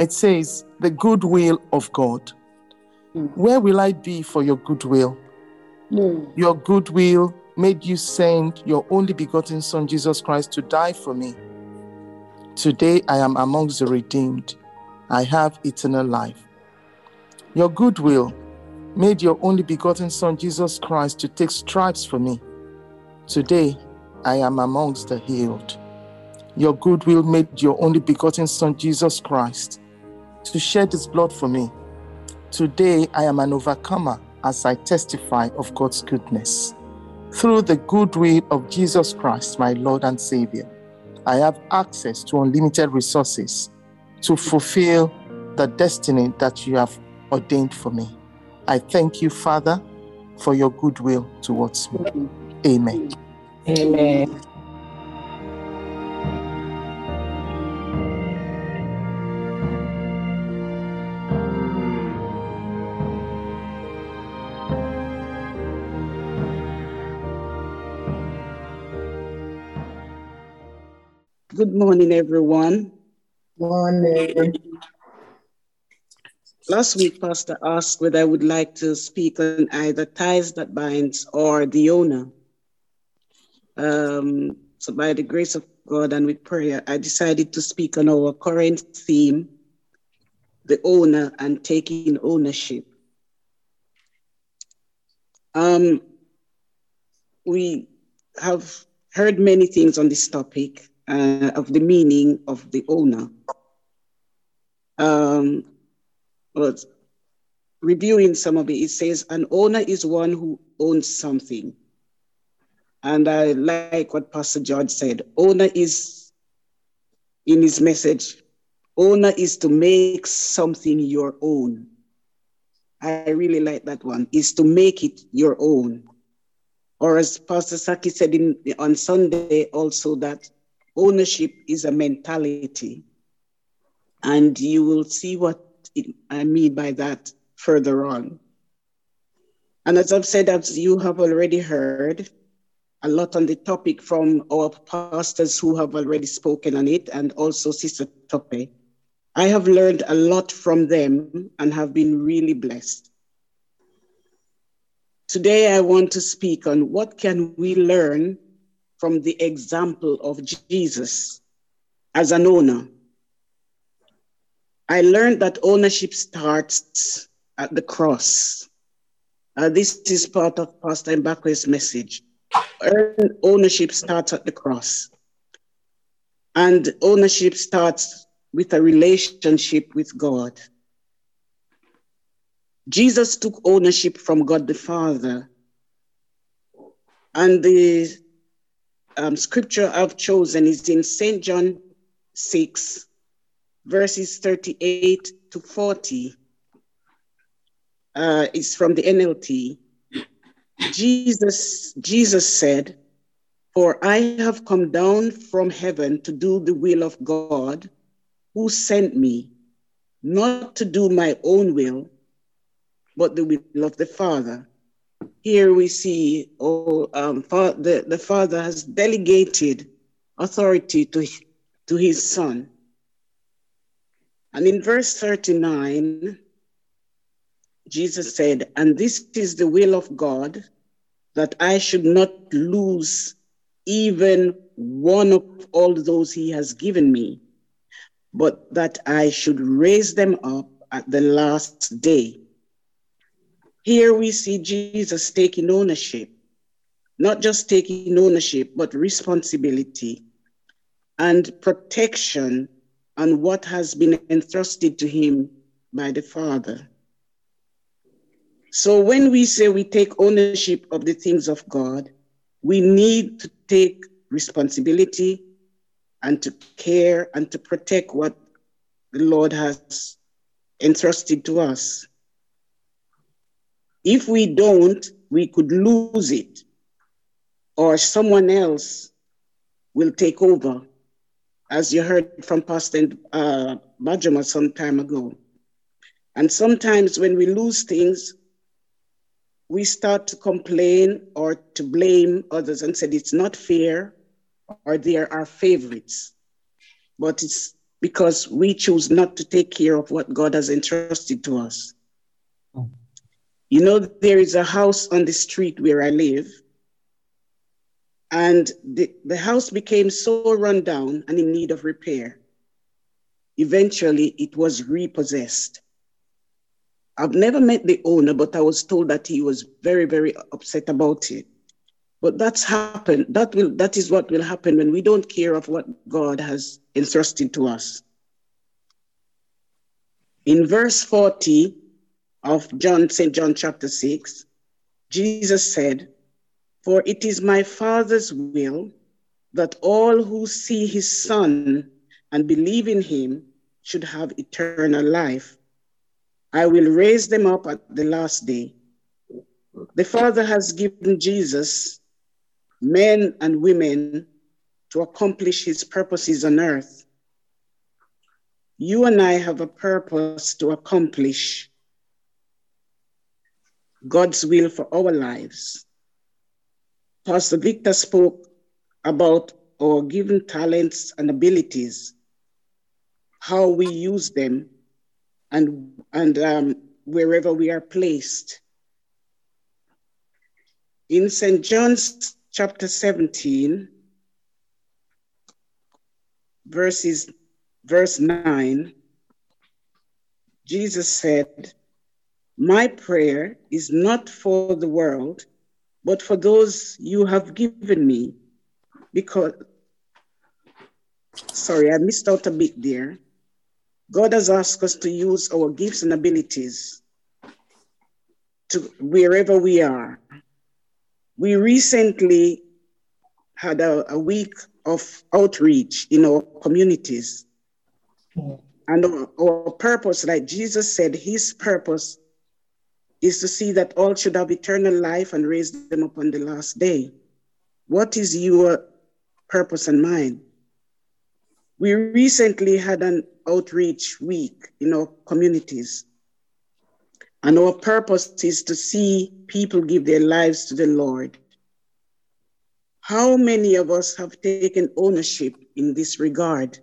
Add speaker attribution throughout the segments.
Speaker 1: It says, the goodwill of God.
Speaker 2: Mm.
Speaker 1: Where will I be for your goodwill?
Speaker 2: Mm.
Speaker 1: Your goodwill made you send your only begotten Son, Jesus Christ, to die for me. Today I am amongst the redeemed. I have eternal life. Your goodwill made your only begotten Son, Jesus Christ, to take stripes for me. Today I am amongst the healed. Your goodwill made your only begotten Son, Jesus Christ, to shed his blood for me. Today I am an overcomer as I testify of God's goodness. Through the goodwill of Jesus Christ, my Lord and Savior, I have access to unlimited resources to fulfill the destiny that you have ordained for me. I thank you, Father, for your goodwill towards me. Amen.
Speaker 2: Amen.
Speaker 3: Morning, everyone.
Speaker 2: Morning.
Speaker 3: Last week, Pastor asked whether I would like to speak on either ties that binds or the owner. Um, so, by the grace of God and with prayer, I decided to speak on our current theme, the owner and taking ownership. Um, we have heard many things on this topic uh, of the meaning of the owner. Um, but reviewing some of it, it says an owner is one who owns something. And I like what Pastor George said. Owner is, in his message, owner is to make something your own. I really like that one, is to make it your own. Or as Pastor Saki said in, on Sunday also that ownership is a mentality. And you will see what I mean by that further on. And as I've said, as you have already heard, a lot on the topic from our pastors who have already spoken on it, and also Sister Tope. I have learned a lot from them and have been really blessed. Today, I want to speak on what can we learn from the example of Jesus as an owner. I learned that ownership starts at the cross. Uh, this is part of Pastor Mbakwe's message. Ownership starts at the cross. And ownership starts with a relationship with God. Jesus took ownership from God the Father. And the um, scripture I've chosen is in St. John 6, verses 38 to 40. Uh, it's from the NLT. Jesus, Jesus said, For I have come down from heaven to do the will of God who sent me, not to do my own will, but the will of the Father. Here we see oh, um, the, the Father has delegated authority to, to his Son. And in verse 39, Jesus said, And this is the will of God, that I should not lose even one of all those he has given me, but that I should raise them up at the last day. Here we see Jesus taking ownership, not just taking ownership, but responsibility and protection on what has been entrusted to him by the Father. So when we say we take ownership of the things of God, we need to take responsibility and to care and to protect what the Lord has entrusted to us. If we don't, we could lose it, or someone else will take over, as you heard from Pastor uh, Bajama some time ago. And sometimes when we lose things, we start to complain or to blame others and said it's not fair or they are our favorites. But it's because we choose not to take care of what God has entrusted to us. You know, there is a house on the street where I live, and the, the house became so run down and in need of repair. Eventually, it was repossessed. I've never met the owner, but I was told that he was very, very upset about it. But that's happened. That will that is what will happen when we don't care of what God has entrusted to us. In verse 40 of John, St. John chapter 6, Jesus said, For it is my Father's will that all who see his Son and believe in him should have eternal life. I will raise them up at the last day. The Father has given Jesus men and women to accomplish his purposes on earth. You and I have a purpose to accomplish God's will for our lives. Pastor Victor spoke about our given talents and abilities, how we use them, and, and um, wherever we are placed. In St. John's chapter 17, verses, verse 9, Jesus said, My prayer is not for the world, but for those you have given me. Because, sorry, I missed out a bit there. God has asked us to use our gifts and abilities to wherever we are. We recently had a, a week of outreach in our communities. Mm. And our, our purpose, like Jesus said, his purpose is to see that all should have eternal life and raise them up on the last day. What is your purpose and mine? We recently had an outreach week in our communities. And our purpose is to see people give their lives to the Lord. How many of us have taken ownership in this regard?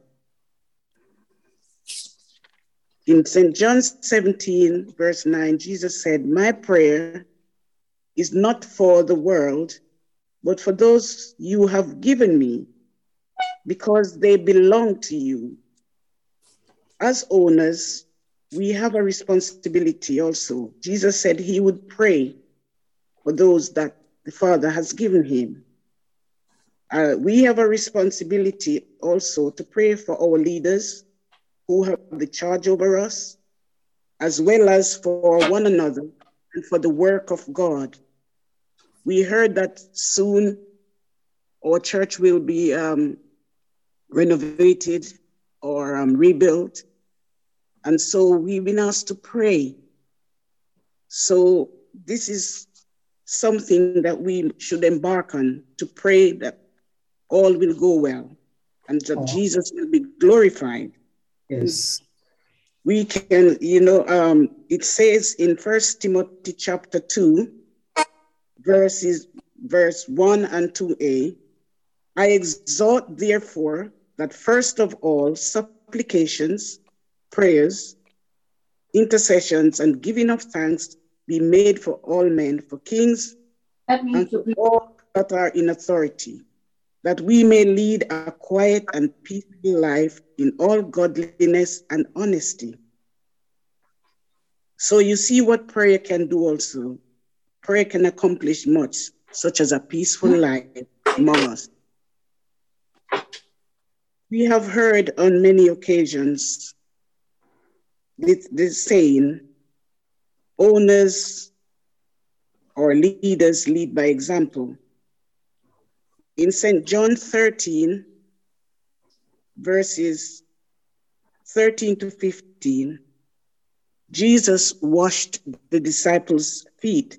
Speaker 3: In St. John 17, verse 9, Jesus said, My prayer is not for the world, but for those you have given me, because they belong to you. As owners, we have a responsibility also. Jesus said he would pray for those that the Father has given him. Uh, we have a responsibility also to pray for our leaders who have the charge over us, as well as for one another and for the work of God. We heard that soon our church will be um, renovated or um, rebuilt. And so we've been asked to pray. So this is something that we should embark on to pray that all will go well and that
Speaker 2: Oh.
Speaker 3: Jesus will be glorified.
Speaker 2: Yes.
Speaker 3: We can, you know, um, it says in First Timothy chapter 2, verses verse 1 and 2a, I exhort therefore that first of all supplications, prayers, intercessions, and giving of thanks be made for all men, for kings,
Speaker 2: That
Speaker 3: and
Speaker 2: means
Speaker 3: for all that are in authority, that we may lead a quiet and peaceful life in all godliness and honesty. So you see what prayer can do also. Prayer can accomplish much, such as a peaceful life among us. We have heard on many occasions this, saying, owners or leaders lead by example. In St. John 13, verses 13 to 15, Jesus washed the disciples' feet.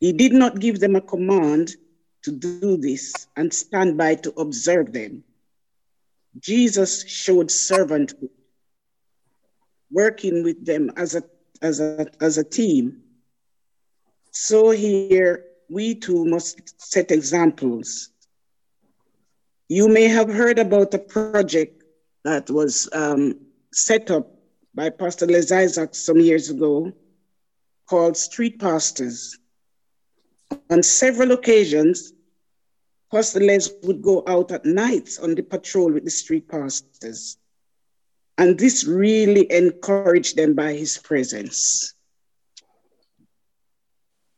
Speaker 3: He did not give them a command to do this and stand by to observe them. Jesus showed servanthood, working with them as a, as a, as a team. So here, we too must set examples. You may have heard about a project that was um, set up by Pastor Les Isaac some years ago called Street Pastors. On several occasions, Pastor Les would go out at night on the patrol with the street pastors. And this really encouraged them by his presence.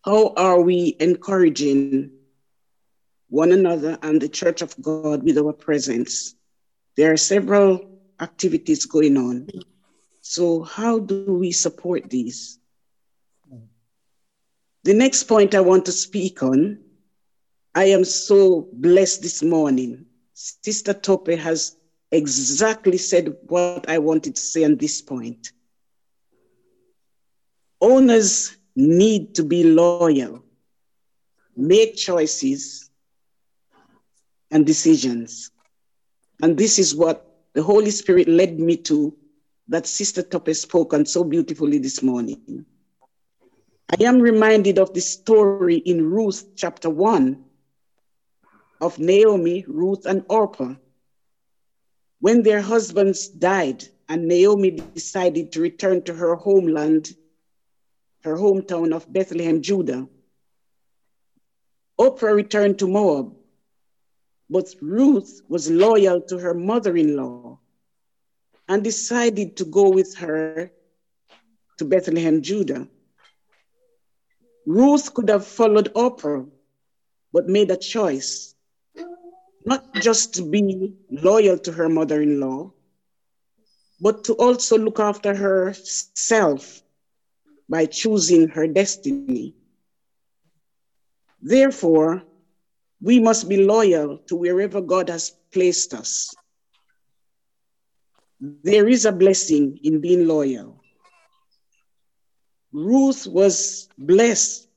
Speaker 3: How are we encouraging one another and the Church of God with our presence? There are several activities going on. So, how do we support these? The next point I want to speak on I am so blessed this morning. Sister Tope has exactly said what I wanted to say on this point. Owners need to be loyal, make choices and decisions. And this is what the Holy Spirit led me to that Sister Tope spoke on so beautifully this morning. I am reminded of the story in Ruth chapter 1 of Naomi, Ruth, and Orpah. When their husbands died and Naomi decided to return to her homeland, her hometown of Bethlehem, Judah, Oprah returned to Moab, but Ruth was loyal to her mother in law and decided to go with her to Bethlehem, Judah. Ruth could have followed Oprah, but made a choice not just to be loyal to her mother in law, but to also look after herself by choosing her destiny. Therefore, we must be loyal to wherever God has placed us. There is a blessing in being loyal. Ruth was blessed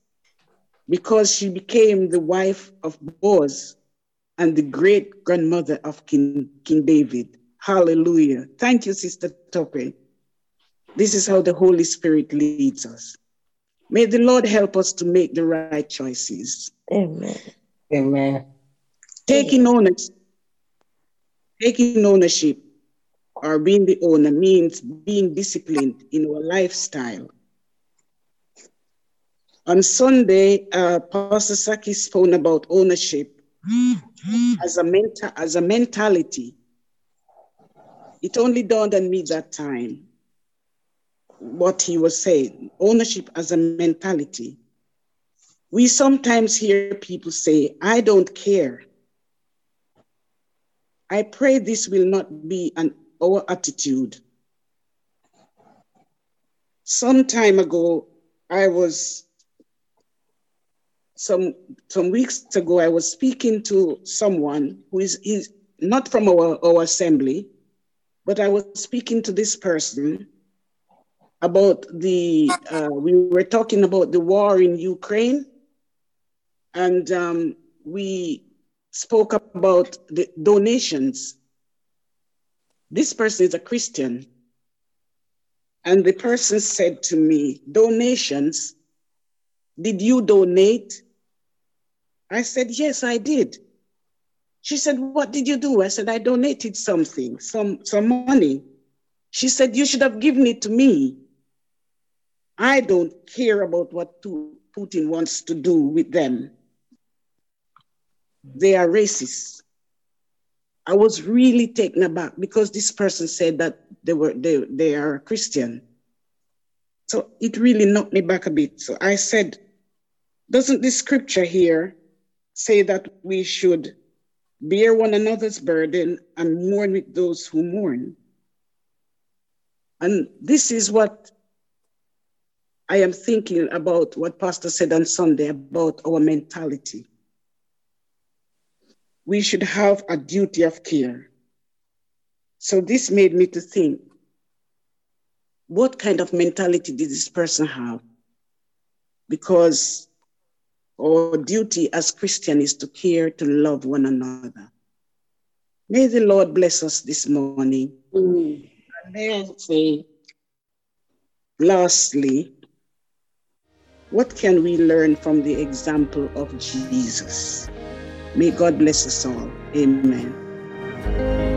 Speaker 3: because she became the wife of Boaz, and the great grandmother of King, King David. Hallelujah. Thank you, Sister Tope. This is how the Holy Spirit leads us. May the Lord help us to make the right choices.
Speaker 2: Amen. Amen.
Speaker 3: Taking ownership, taking ownership or being the owner means being disciplined in our lifestyle. On Sunday, uh, Pastor Saki spoke about ownership as a mental as a mentality. It only dawned on me that time what he was saying ownership as a mentality. We sometimes hear people say, I don't care. I pray this will not be an our attitude. Some time ago, I was some some weeks ago, I was speaking to someone who is is not from our, our assembly, but I was speaking to this person about the uh, we were talking about the war in Ukraine, and um, we spoke about the donations. This person is a Christian, and the person said to me, "Donations? Did you donate?" I said, Yes, I did. She said, What did you do? I said, I donated something, some, some money. She said, You should have given it to me. I don't care about what Putin wants to do with them. They are racist. I was really taken aback because this person said that they were they, they are Christian. So it really knocked me back a bit. So I said, doesn't this scripture here say that we should bear one another's burden and mourn with those who mourn. And this is what I am thinking about what Pastor said on Sunday about our mentality. We should have a duty of care. So this made me to think, what kind of mentality did this person have? Because our duty as Christian is to care, to love one another. May the Lord bless us this morning. Mm. And may I say, lastly, what can we learn from the example of Jesus? May God bless us all. Amen.